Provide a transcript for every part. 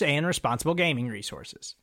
and responsible gaming resources.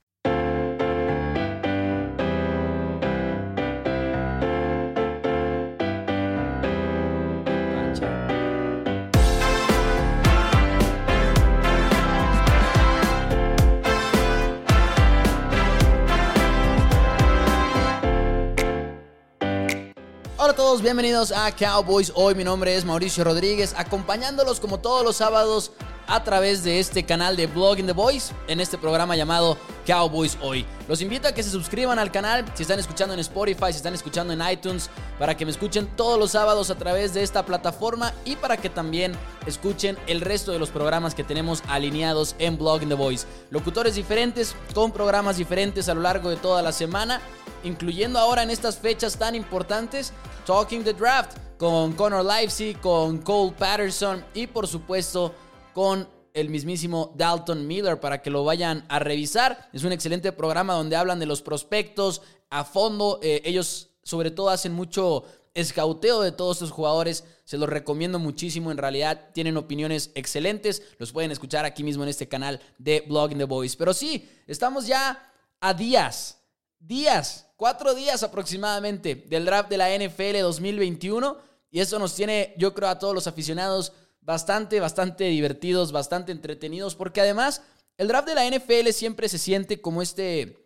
Todos, bienvenidos a Cowboys. Hoy mi nombre es Mauricio Rodríguez, acompañándolos como todos los sábados a través de este canal de Blog in the Voice, en este programa llamado Cowboys Hoy. Los invito a que se suscriban al canal si están escuchando en Spotify, si están escuchando en iTunes, para que me escuchen todos los sábados a través de esta plataforma y para que también escuchen el resto de los programas que tenemos alineados en Blog in the Voice. Locutores diferentes, con programas diferentes a lo largo de toda la semana, incluyendo ahora en estas fechas tan importantes, Talking the Draft con Connor Livesey, con Cole Patterson y por supuesto con el mismísimo Dalton Miller para que lo vayan a revisar. Es un excelente programa donde hablan de los prospectos a fondo. Eh, ellos sobre todo hacen mucho escauteo de todos estos jugadores. Se los recomiendo muchísimo. En realidad tienen opiniones excelentes. Los pueden escuchar aquí mismo en este canal de Blog in the Boys. Pero sí, estamos ya a días, días, cuatro días aproximadamente del draft de la NFL 2021. Y eso nos tiene, yo creo, a todos los aficionados bastante, bastante divertidos, bastante entretenidos, porque además el draft de la NFL siempre se siente como este,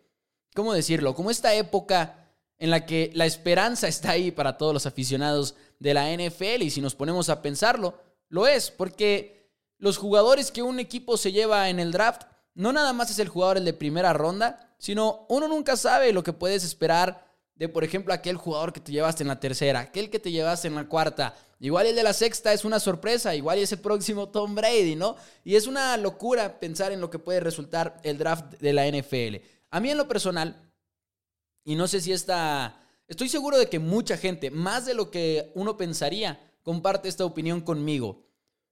¿cómo decirlo? Como esta época en la que la esperanza está ahí para todos los aficionados de la NFL y si nos ponemos a pensarlo, lo es, porque los jugadores que un equipo se lleva en el draft no nada más es el jugador el de primera ronda, sino uno nunca sabe lo que puedes esperar de, por ejemplo, aquel jugador que te llevaste en la tercera, aquel que te llevaste en la cuarta. Igual el de la sexta es una sorpresa, igual es el próximo Tom Brady, ¿no? Y es una locura pensar en lo que puede resultar el draft de la NFL. A mí en lo personal, y no sé si está... Estoy seguro de que mucha gente, más de lo que uno pensaría, comparte esta opinión conmigo.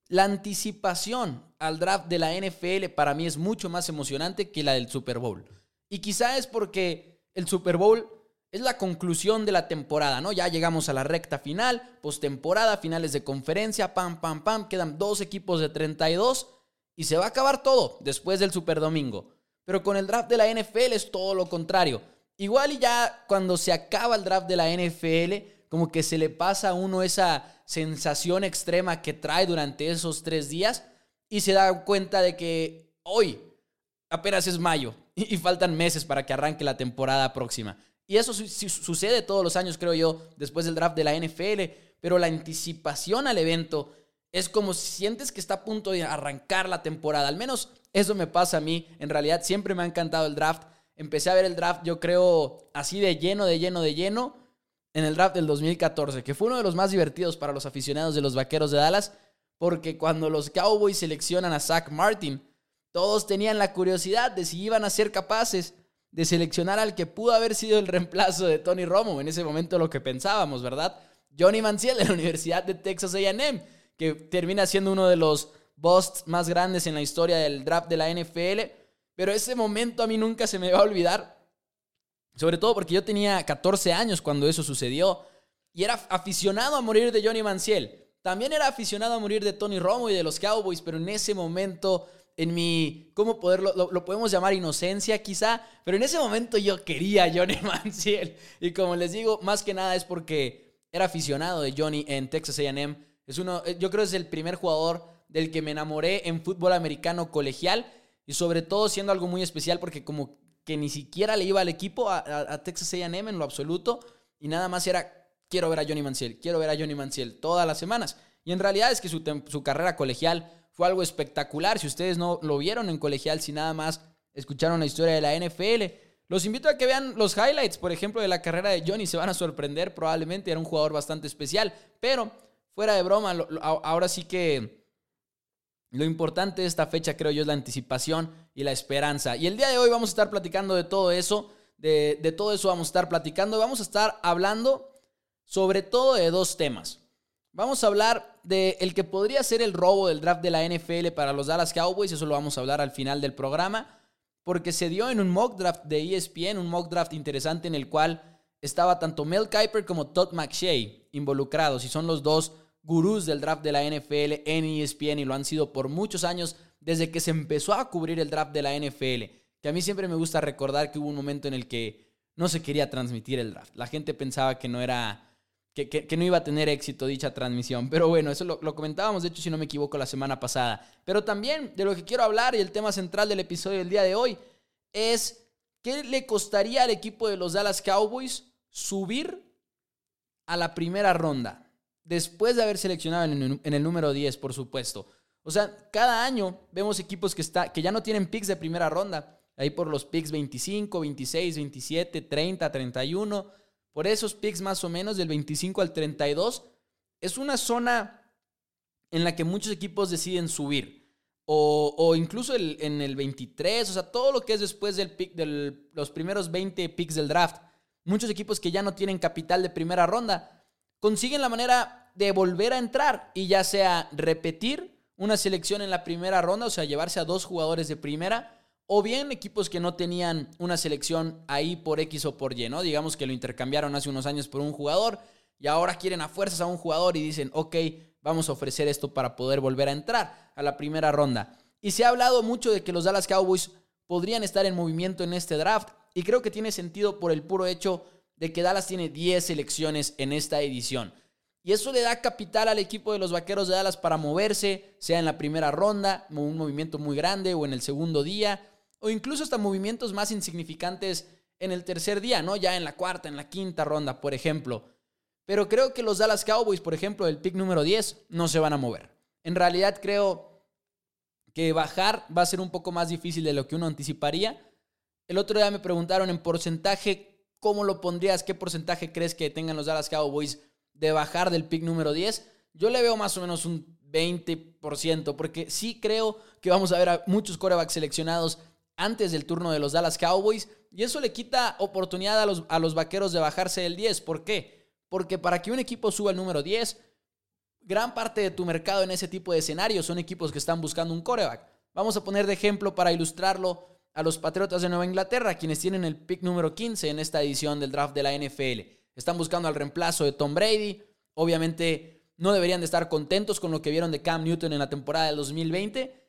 La anticipación al draft de la NFL para mí es mucho más emocionante que la del Super Bowl. Y quizá es porque el Super Bowl es la conclusión de la temporada, ¿no? Ya llegamos a la recta final, postemporada, finales de conferencia, pam, pam, pam, quedan dos equipos de 32 y se va a acabar todo después del Super Domingo. Pero con el draft de la NFL es todo lo contrario. Igual y ya cuando se acaba el draft de la NFL, como que se le pasa a uno esa sensación extrema que trae durante esos tres días y se da cuenta de que hoy apenas es mayo y, faltan meses para que arranque la temporada próxima. Y eso sucede todos los años, creo yo, después del draft de la NFL. Pero la anticipación al evento es como si sientes que está a punto de arrancar la temporada. Al menos eso me pasa a mí. En realidad siempre me ha encantado el draft. Empecé a ver el draft, yo creo, así de lleno, de lleno, de lleno, en el draft del 2014, que fue uno de los más divertidos para los aficionados de los Vaqueros de Dallas, porque cuando los Cowboys seleccionan a Zach Martin, todos tenían la curiosidad de si iban a ser capaces de seleccionar al que pudo haber sido el reemplazo de Tony Romo. En ese momento lo que pensábamos, ¿verdad? Johnny Manziel de la Universidad de Texas AM, que termina siendo uno de los busts más grandes en la historia del draft de la NFL. Pero ese momento a mí nunca se me va a olvidar. Sobre todo porque yo tenía 14 años cuando eso sucedió. Y era aficionado a morir de Johnny Manziel. También era aficionado a morir de Tony Romo y de los Cowboys, pero en ese momento en mi, ¿cómo poderlo? Lo, podemos llamar inocencia quizá, pero en ese momento yo quería a Johnny Manziel. Y como les digo, más que nada es porque era aficionado de Johnny en Texas AM Es uno, eh, yo creo que es el primer jugador del que me enamoré en fútbol americano colegial y sobre todo siendo algo muy especial porque como que ni siquiera le iba al equipo a, Texas A&M en lo absoluto y nada más era quiero ver a Johnny Manziel, quiero ver a Johnny Manziel todas las semanas. Y en realidad es que su, su carrera colegial fue algo espectacular. Si ustedes no lo vieron en colegial, si nada más escucharon la historia de la NFL, los invito a que vean los highlights, por ejemplo, de la carrera de Johnny. Se van a sorprender, probablemente era un jugador bastante especial. Pero, fuera de broma, ahora sí que lo importante de esta fecha, creo yo, es la anticipación y la esperanza. Y el día de hoy vamos a estar platicando de todo eso. De, de todo eso vamos a estar platicando. Vamos a estar hablando sobre todo de dos temas. Vamos a hablar de el que podría ser el robo del draft de la NFL para los Dallas Cowboys. Eso lo vamos a hablar al final del programa. Porque se dio en un mock draft de ESPN, un mock draft interesante en el cual estaba tanto Mel Kiper como Todd McShay involucrados. Y son los dos gurús del draft de la NFL en ESPN y lo han sido por muchos años desde que se empezó a cubrir el draft de la NFL. Que a mí siempre me gusta recordar que hubo un momento en el que no se quería transmitir el draft. La gente pensaba que no era que, no iba a tener éxito dicha transmisión. Pero bueno, eso lo, comentábamos, de hecho, si no me equivoco, la semana pasada. Pero también de lo que quiero hablar y el tema central del episodio del día de hoy es qué le costaría al equipo de los Dallas Cowboys subir a la primera ronda. Después de haber seleccionado en el, número 10, por supuesto. O sea, cada año vemos equipos que, está, que ya no tienen picks de primera ronda. Ahí por los picks 25, 26, 27, 30, 31 por esos picks más o menos del 25 al 32, es una zona en la que muchos equipos deciden subir. O, incluso en el 23, o sea, todo lo que es después del pick, de los primeros 20 picks del draft. Muchos equipos que ya no tienen capital de primera ronda consiguen la manera de volver a entrar y ya sea repetir una selección en la primera ronda, o sea, llevarse a dos jugadores de primera, o bien equipos que no tenían una selección ahí por X o por Y, ¿no? Digamos que lo intercambiaron hace unos años por un jugador y ahora quieren a fuerzas a un jugador y dicen, ok, vamos a ofrecer esto para poder volver a entrar a la primera ronda. Y se ha hablado mucho de que los Dallas Cowboys podrían estar en movimiento en este draft y creo que tiene sentido por el puro hecho de que Dallas tiene 10 selecciones en esta edición. Y eso le da capital al equipo de los Vaqueros de Dallas para moverse, sea en la primera ronda, un movimiento muy grande, o en el segundo día, o incluso hasta movimientos más insignificantes en el tercer día, ¿no? Ya en la cuarta, en la quinta ronda, por ejemplo. Pero creo que los Dallas Cowboys, por ejemplo, el pick número 10, no se van a mover. En realidad creo que bajar va a ser un poco más difícil de lo que uno anticiparía. El otro día me preguntaron en porcentaje, ¿cómo lo pondrías? ¿Qué porcentaje crees que tengan los Dallas Cowboys de bajar del pick número 10? Yo le veo más o menos un 20%, porque sí creo que vamos a ver a muchos corebacks seleccionados antes del turno de los Dallas Cowboys y eso le quita oportunidad a los, a los vaqueros de bajarse del 10. ¿Por qué? Porque para que un equipo suba el número 10, gran parte de tu mercado en ese tipo de escenarios son equipos que están buscando un coreback. Vamos a poner de ejemplo para ilustrarlo a los Patriotas de Nueva Inglaterra, quienes tienen el pick número 15 en esta edición del draft de la NFL. Están buscando al reemplazo de Tom Brady. Obviamente no deberían de estar contentos con lo que vieron de Cam Newton en la temporada del 2020,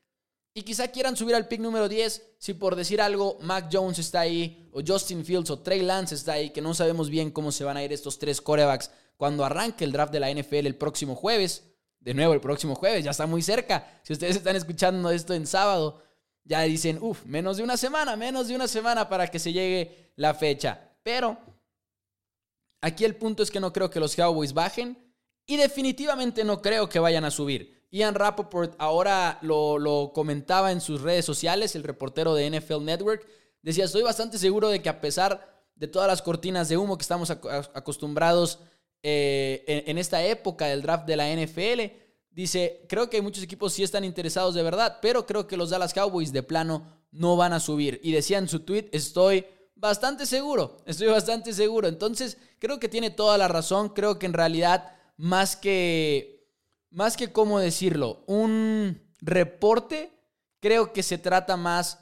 y quizá quieran subir al pick número 10 si por decir algo Mac Jones está ahí, o Justin Fields o Trey Lance está ahí, que no sabemos bien cómo se van a ir estos tres corebacks cuando arranque el draft de la NFL el próximo jueves. De nuevo, el próximo jueves, ya está muy cerca. Si ustedes están escuchando esto en sábado, ya dicen, uff, menos de una semana, menos de una semana para que se llegue la fecha. Pero aquí el punto es que no creo que los Cowboys bajen y definitivamente no creo que vayan a subir. Ian Rappaport ahora lo, comentaba en sus redes sociales, el reportero de NFL Network. Decía, estoy bastante seguro de que a pesar de todas las cortinas de humo que estamos acostumbrados eh, en, esta época del draft de la NFL, dice, creo que muchos equipos sí están interesados de verdad, pero creo que los Dallas Cowboys de plano no van a subir. Y decía en su tweet, estoy bastante seguro, estoy bastante seguro. Entonces, creo que tiene toda la razón, creo que en realidad, más que más que cómo decirlo, un reporte, creo que se trata más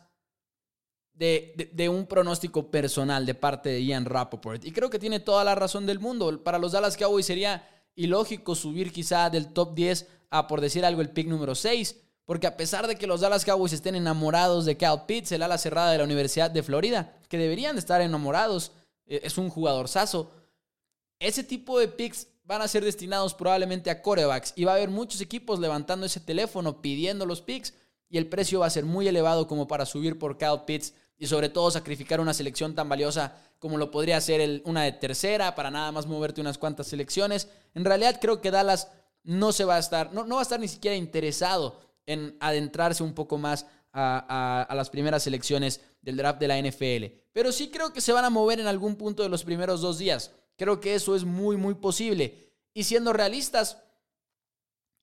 de, un pronóstico personal de parte de Ian Rappaport. Y creo que tiene toda la razón del mundo. Para los Dallas Cowboys sería ilógico subir quizá del top 10 a, por decir algo, el pick número 6. Porque a pesar de que los Dallas Cowboys estén enamorados de Cal Pitts, el ala cerrada de la Universidad de Florida, que deberían de estar enamorados, eh, es un jugador saso. Ese tipo de picks van a ser destinados probablemente a corebacks y va a haber muchos equipos levantando ese teléfono pidiendo los picks y el precio va a ser muy elevado como para subir por Kyle Pitts y sobre todo sacrificar una selección tan valiosa como lo podría ser una de tercera para nada más moverte unas cuantas selecciones. En realidad creo que Dallas no se va a estar, no, no va a estar ni siquiera interesado en adentrarse un poco más a, a, las primeras selecciones del draft de la NFL. Pero sí creo que se van a mover en algún punto de los primeros dos días. Creo que eso es muy, muy posible. Y siendo realistas,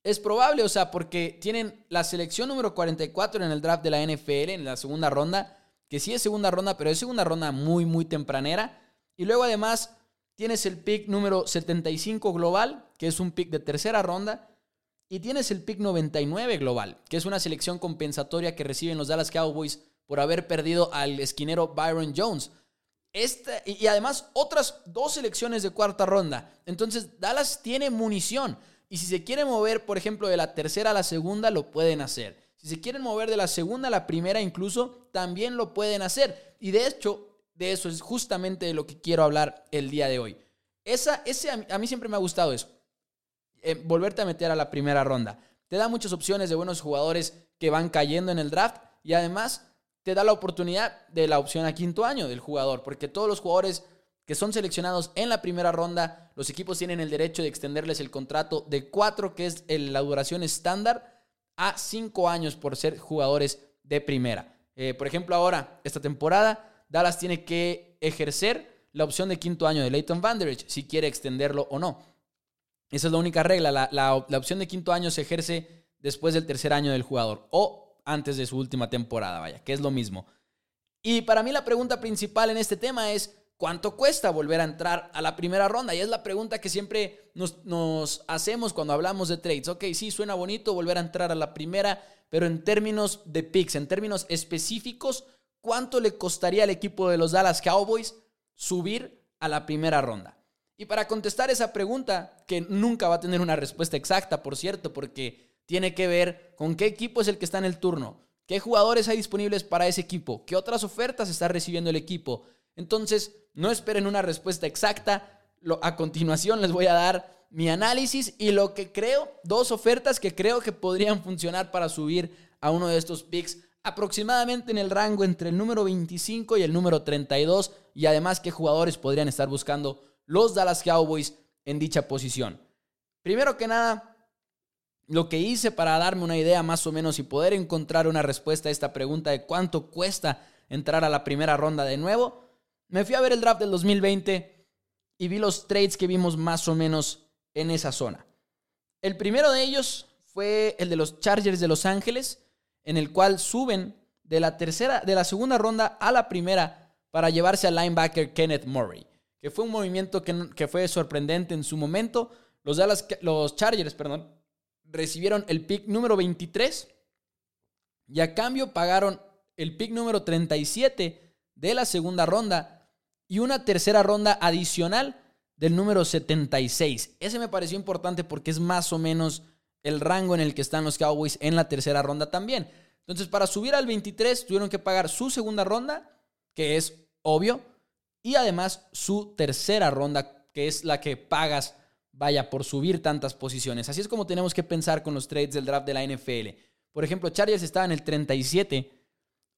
es probable, o sea, porque tienen la selección número 44 en el draft de la NFL, en la segunda ronda, que sí es segunda ronda, pero es segunda ronda muy, muy tempranera. Y luego además tienes el pick número 75 global, que es un pick de tercera ronda. Y tienes el pick 99 global, que es una selección compensatoria que reciben los Dallas Cowboys por haber perdido al esquinero Byron Jones. Esta, y además otras dos selecciones de cuarta ronda. Entonces Dallas tiene munición. Y si se quiere mover, por ejemplo, de la tercera a la segunda, lo pueden hacer. Si se quieren mover de la segunda a la primera incluso, también lo pueden hacer. Y de hecho, de eso es justamente de lo que quiero hablar el día de hoy. Esa, ese, a mí siempre me ha gustado eso. Eh, volverte a meter a la primera ronda. Te da muchas opciones de buenos jugadores que van cayendo en el draft y además te da la oportunidad de la opción a quinto año del jugador, porque todos los jugadores que son seleccionados en la primera ronda, los equipos tienen el derecho de extenderles el contrato de cuatro, que es la duración estándar, a cinco años por ser jugadores de primera. Eh, por ejemplo, ahora, esta temporada, Dallas tiene que ejercer la opción de quinto año de Leighton Vanderich si quiere extenderlo o no. Esa es la única regla. La, opción de quinto año se ejerce después del tercer año del jugador o antes de su última temporada, vaya, que es lo mismo. Y para mí la pregunta principal en este tema es, ¿cuánto cuesta volver a entrar a la primera ronda? Y es la pregunta que siempre nos, hacemos cuando hablamos de trades. Ok, sí, suena bonito volver a entrar a la primera, pero en términos de picks, en términos específicos, ¿cuánto le costaría al equipo de los Dallas Cowboys subir a la primera ronda? Y para contestar esa pregunta, que nunca va a tener una respuesta exacta, por cierto, porque tiene que ver con qué equipo es el que está en el turno, qué jugadores hay disponibles para ese equipo, qué otras ofertas está recibiendo el equipo. Entonces, no esperen una respuesta exacta. a continuación les voy a dar mi análisis y lo que creo, dos ofertas que creo que podrían funcionar para subir a uno de estos picks aproximadamente en el rango entre el número 25 y el número 32 y además qué jugadores podrían estar buscando los Dallas Cowboys en dicha posición. Primero que nada, lo que hice para darme una idea más o menos y poder encontrar una respuesta a esta pregunta de cuánto cuesta entrar a la primera ronda de nuevo, me fui a ver el draft del 2020 y vi los trades que vimos más o menos en esa zona. El primero de ellos fue el de los Chargers de Los Ángeles, en el cual suben de la tercera, de la segunda ronda a la primera para llevarse al linebacker Kenneth Murray que fue un movimiento que, fue sorprendente en su momento. Los, Dallas, los Chargers perdón, recibieron el pick número 23 y a cambio pagaron el pick número 37 de la segunda ronda y una tercera ronda adicional del número 76. Ese me pareció importante porque es más o menos el rango en el que están los Cowboys en la tercera ronda también. Entonces, para subir al 23 tuvieron que pagar su segunda ronda, que es obvio, y además su tercera ronda, que es la que pagas, vaya, por subir tantas posiciones. Así es como tenemos que pensar con los trades del draft de la NFL. Por ejemplo, Chargers estaba en el 37.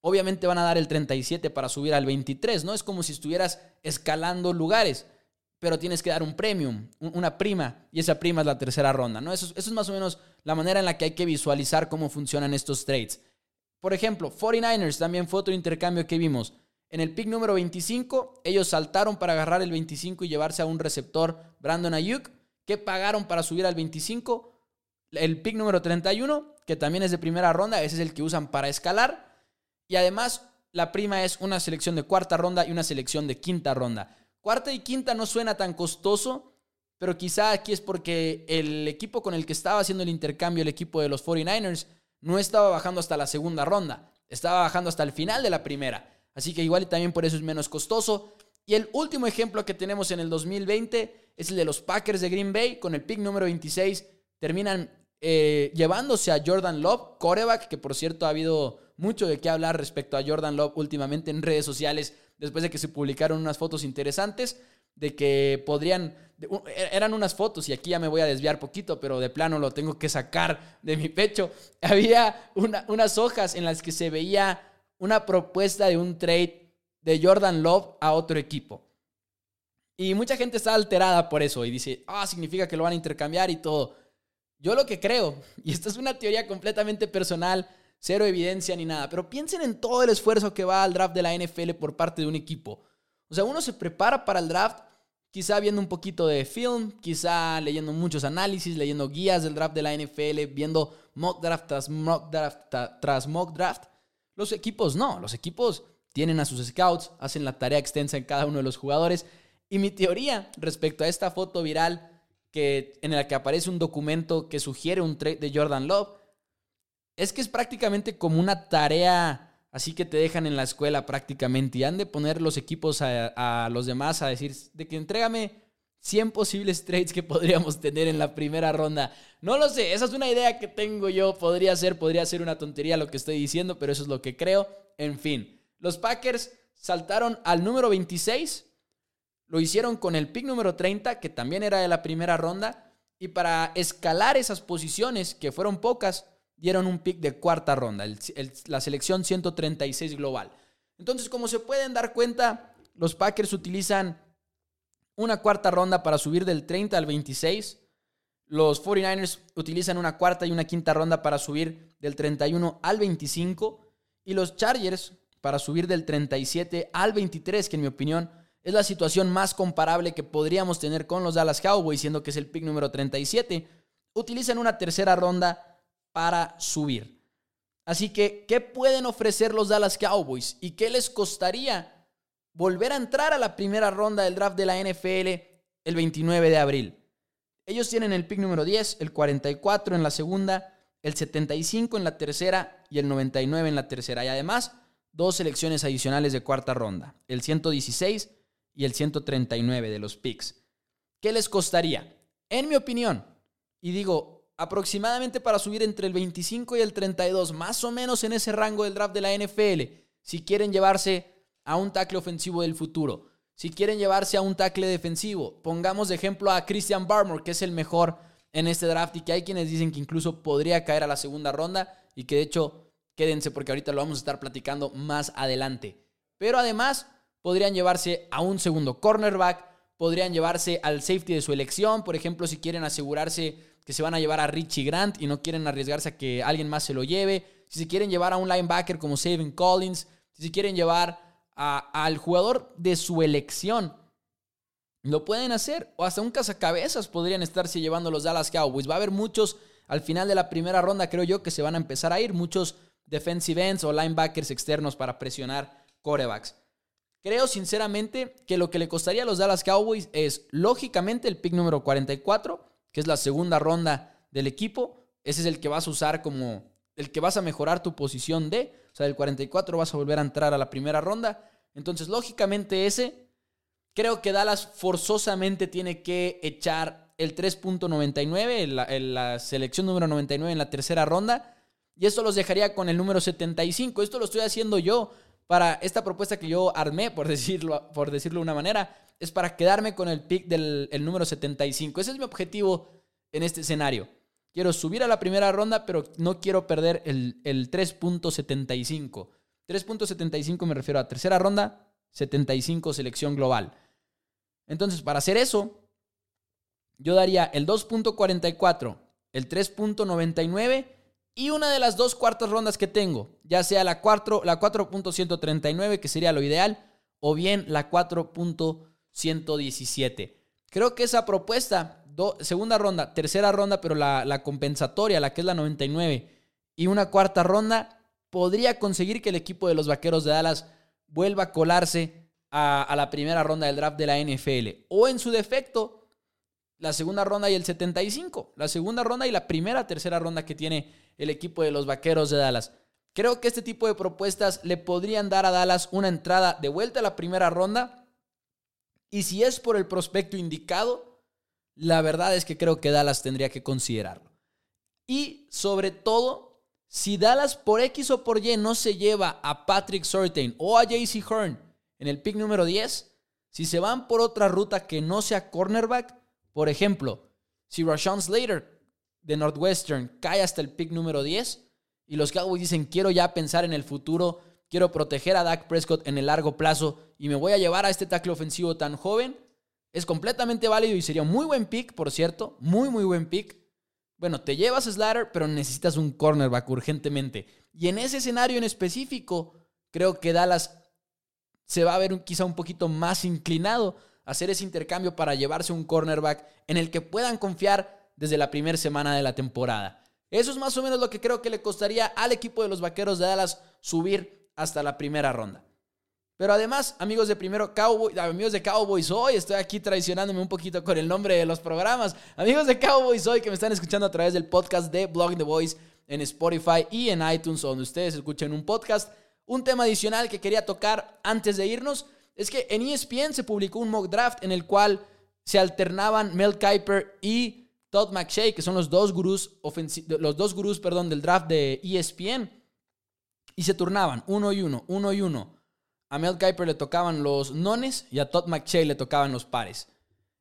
Obviamente van a dar el 37 para subir al 23, ¿no? Es como si estuvieras escalando lugares, pero tienes que dar un premium, una prima, y esa prima es la tercera ronda, ¿no? Eso, eso es más o menos la manera en la que hay que visualizar cómo funcionan estos trades. Por ejemplo, 49ers también fue otro intercambio que vimos. En el pick número 25, ellos saltaron para agarrar el 25 y llevarse a un receptor, Brandon Ayuk, que pagaron para subir al 25. El pick número 31, que también es de primera ronda, ese es el que usan para escalar. Y además, la prima es una selección de cuarta ronda y una selección de quinta ronda. Cuarta y quinta no suena tan costoso, pero quizá aquí es porque el equipo con el que estaba haciendo el intercambio, el equipo de los 49ers, no estaba bajando hasta la segunda ronda, estaba bajando hasta el final de la primera. Así que igual y también por eso es menos costoso. Y el último ejemplo que tenemos en el 2020 es el de los Packers de Green Bay. Con el pick número 26 terminan eh, llevándose a Jordan Love, coreback, que por cierto ha habido mucho de qué hablar respecto a Jordan Love últimamente en redes sociales después de que se publicaron unas fotos interesantes. de que podrían e, eran unas fotos y aquí ya me voy a desviar poquito, pero de plano lo tengo que sacar de mi pecho. Había unas hojas en las que se veía una propuesta de un trade de Jordan Love a otro equipo. Y mucha gente está alterada por eso y dice, ah, significa que lo van a intercambiar y todo. Yo lo que creo, y esta es una teoría completamente personal, cero evidencia ni nada, pero piensen en todo el esfuerzo que va al draft de la NFL por parte de un equipo. O sea, uno se prepara para el draft quizá viendo un poquito de film, quizá leyendo muchos análisis, leyendo guías del draft de la NFL, viendo mock draft tras mock draft tras mock draft. Los equipos no, los equipos tienen a sus scouts, hacen la tarea extensa en cada uno de los jugadores. Y mi teoría respecto a esta foto viral que, en la que aparece un documento que sugiere un trade de Jordan Love es que es prácticamente como una tarea Así que te dejan en la escuela prácticamente y han de poner los equipos a, los demás a decir de que entrégame 100 posibles trades que podríamos tener en la primera ronda. No lo sé, esa es una idea que tengo yo. Podría ser, podría ser una tontería lo que estoy diciendo, pero eso es lo que creo. En fin, los Packers saltaron al número 26. Lo hicieron con el pick número 30, que también era de la primera ronda. Y para escalar esas posiciones, que fueron pocas, dieron un pick de cuarta ronda, la selección 136 global. Entonces, como se pueden dar cuenta, los Packers utilizan una cuarta ronda para subir del 30 al 26. Los 49ers utilizan una cuarta y una quinta ronda para subir del 31 al 25. Y los Chargers para subir del 37 al 23, que en mi opinión es la situación más comparable que podríamos tener con los Dallas Cowboys, siendo que es el pick número 37. Utilizan una tercera ronda para subir. Así que, ¿qué pueden ofrecer los Dallas Cowboys? ¿Y qué les costaría volver a entrar a la primera ronda del draft de la NFL el 29 de abril? Ellos tienen el pick número 10, el 44 en la segunda, el 75 en la tercera y el 99 en la tercera. Y además, dos selecciones adicionales de cuarta ronda, el 116 y el 139 de los picks. ¿Qué les costaría? En mi opinión, y digo, aproximadamente para subir entre el 25 y el 32, más o menos en ese rango del draft de la NFL, si quieren llevarse a un tackle ofensivo del futuro, si quieren llevarse a un tackle defensivo. Pongamos de ejemplo a Christian Barmore, que es el mejor en este draft y que hay quienes dicen que incluso podría caer a la segunda ronda y que de hecho quédense porque ahorita lo vamos a estar platicando más adelante. Pero además podrían llevarse a un segundo cornerback, podrían llevarse al safety de su elección, por ejemplo, si quieren asegurarse que se van a llevar a Richie Grant y no quieren arriesgarse a que alguien más se lo lleve, si se quieren llevar a un linebacker como Savin Collins, si se quieren llevar al jugador de su elección, lo pueden hacer. O hasta un cazacabezas podrían estarse llevando los Dallas Cowboys. Va a haber muchos al final de la primera ronda, creo yo, que se van a empezar a ir. Muchos defensive ends o linebackers externos para presionar corebacks. Creo sinceramente que lo que le costaría a los Dallas Cowboys es, lógicamente, el pick número 44 que es la segunda ronda del equipo, ese es el que vas a usar como el que vas a mejorar tu posición de, o sea, del 44 vas a volver a entrar a la primera ronda. Entonces, lógicamente ese, creo que Dallas forzosamente tiene que echar el 3.99, la, la selección número 99 en la tercera ronda, y esto los dejaría con el número 75. Esto lo estoy haciendo yo para esta propuesta que yo armé, por decirlo, por decirlo de una manera, es para quedarme con el pick del número 75. Ese es mi objetivo en este escenario. Quiero subir a la primera ronda, pero no quiero perder el, el 3.75. 3.75 me refiero a tercera ronda, 75 selección global. Entonces, para hacer eso, yo daría el 2.44, el 3.99 y una de las dos cuartas rondas que tengo, ya sea la 4.139, la 4. que sería lo ideal, o bien la 4.117. Creo que esa propuesta, segunda ronda, tercera ronda, pero la, compensatoria, la que es la 99, y una cuarta ronda, podría conseguir que el equipo de los Vaqueros de Dallas vuelva a colarse a la primera ronda del draft de la NFL. O en su defecto, la segunda ronda y el 75. La segunda ronda y la primera, tercera ronda que tiene el equipo de los Vaqueros de Dallas. Creo que este tipo de propuestas le podrían dar a Dallas una entrada de vuelta a la primera ronda. Y si es por el prospecto indicado, la verdad es que creo que Dallas tendría que considerarlo. Y sobre todo, si Dallas por X o por Y no se lleva a Patrick Surtain o a JC Hearn en el pick número 10, Si se van por otra ruta que no sea cornerback, por ejemplo, si Rashawn Slater de Northwestern cae hasta el pick número 10 y los Cowboys dicen quiero ya pensar en el futuro, quiero proteger a Dak Prescott en el largo plazo y me voy a llevar a este tackle ofensivo tan joven, es completamente válido y sería un muy buen pick, por cierto, muy muy buen pick. Bueno, te llevas a Slater, pero necesitas un cornerback urgentemente. Y en ese escenario en específico, creo que Dallas se va a ver quizá un poquito más inclinado hacer ese intercambio para llevarse un cornerback en el que puedan confiar desde la primera semana de la temporada. Eso es más o menos lo que creo que le costaría al equipo de los Vaqueros de Dallas subir hasta la primera ronda. Pero además, amigos de primero Cowboys, amigos de Cowboys hoy, estoy aquí traicionándome un poquito con el nombre de los programas. Amigos de Cowboys hoy que me están escuchando a través del podcast de Blogging the Voice en Spotify y en iTunes, donde ustedes escuchen un podcast. Un tema adicional que quería tocar antes de irnos es que en ESPN se publicó un mock draft en el cual se alternaban Mel Kiper y Todd McShay, que son los dos gurús, los dos gurús perdón, del draft de ESPN, y se turnaban uno y uno, uno y uno. A Mel Kiper le tocaban los nones y a Todd McShay le tocaban los pares.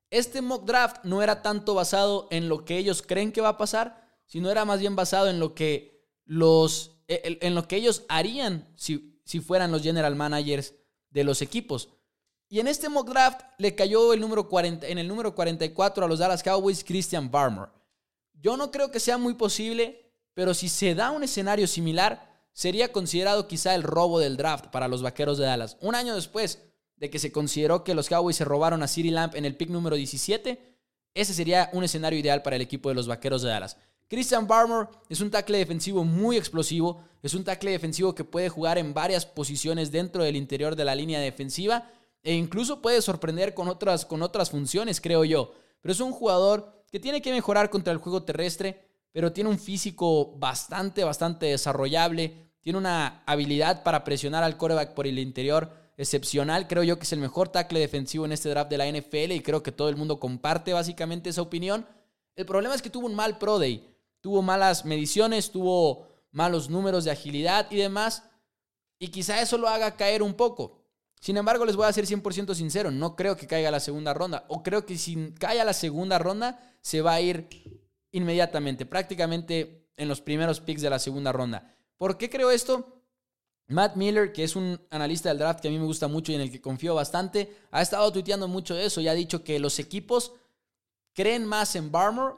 Este mock draft no era tanto basado en lo que ellos creen que va a pasar, sino era más bien basado en lo que los e, en lo que ellos harían si, si fueran los general managers de los equipos. Y en este mock draft le cayó el número 40, en el número 44 a los Dallas Cowboys Christian Barmer. Yo no creo que sea muy posible, pero si se da un escenario similar, sería considerado quizá el robo del draft para los Vaqueros de Dallas. Un año después de que se consideró que los Cowboys se robaron a City Lamp en el pick número 17, ese sería un escenario ideal para el equipo de los Vaqueros de Dallas. Christian Barmer es un tackle defensivo muy explosivo, es un tackle defensivo que puede jugar en varias posiciones dentro del interior de la línea defensiva e incluso puede sorprender con otras, con otras funciones, creo yo. Pero es un jugador que tiene que mejorar contra el juego terrestre, pero tiene un físico bastante, bastante desarrollable, tiene una habilidad para presionar al coreback por el interior excepcional. Creo yo que es el mejor tackle defensivo en este draft de la NFL y creo que todo el mundo comparte básicamente esa opinión. El problema es que tuvo un mal Pro Day. Tuvo malas mediciones, tuvo malos números de agilidad y demás. Y quizá eso lo haga caer un poco. Sin embargo, les voy a ser 100% sincero, no creo que caiga la segunda ronda. O creo que si cae la segunda ronda, se va a ir inmediatamente, prácticamente en los primeros picks de la segunda ronda. ¿Por qué creo esto? Matt Miller, que es un analista del draft que a mí me gusta mucho y en el que confío bastante, ha estado tuiteando mucho de eso y ha dicho que los equipos creen más en Barmer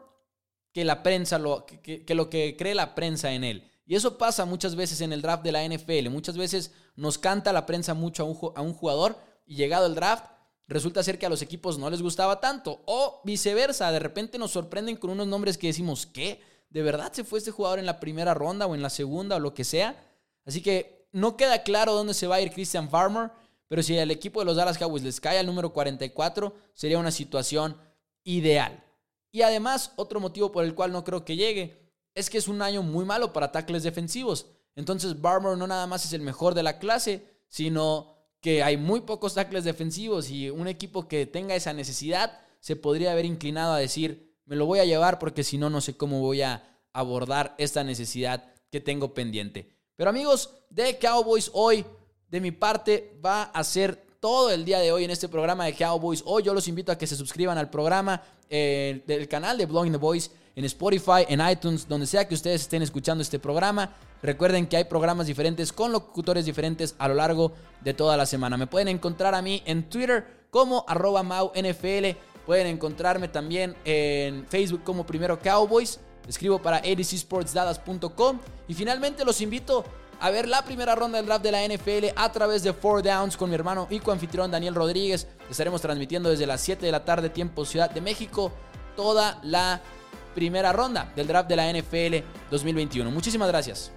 que la prensa, lo, que, lo que cree la prensa en él. Y eso pasa muchas veces en el draft de la NFL. Muchas veces nos canta la prensa mucho a un, jugador y llegado el draft, resulta ser que a los equipos no les gustaba tanto. O viceversa, de repente nos sorprenden con unos nombres que decimos, ¿qué? ¿De verdad se fue este jugador en la primera ronda o en la segunda o lo que sea? Así que no queda claro dónde se va a ir Christian Farmer, pero si al equipo de los Dallas Cowboys les cae al número 44, sería una situación ideal. Y además, otro motivo por el cual no creo que llegue es que es un año muy malo para tackles defensivos. Entonces, Barmer no nada más es el mejor de la clase, sino que hay muy pocos tackles defensivos y un equipo que tenga esa necesidad se podría haber inclinado a decir, me lo voy a llevar porque si no, no sé cómo voy a abordar esta necesidad que tengo pendiente. Pero amigos de Cowboys, hoy de mi parte va a ser todo el día de hoy en este programa de Cowboys. Hoy yo los invito a que se suscriban al programa eh, del canal de Blogging the Voice en Spotify, en iTunes, donde sea que ustedes estén escuchando este programa. Recuerden que hay programas diferentes con locutores diferentes a lo largo de toda la semana. Me pueden encontrar a mí en Twitter como arroba MauNFL Pueden encontrarme también en Facebook como Primero Cowboys. Escribo para adcsportsdadas.com. Y finalmente los invito a ver la primera ronda del draft de la NFL a través de 4 Downs con mi hermano y coanfitrión Daniel Rodríguez. Estaremos transmitiendo desde las 7 de la tarde, tiempo Ciudad de México, toda la primera ronda del draft de la NFL 2021. Muchísimas gracias.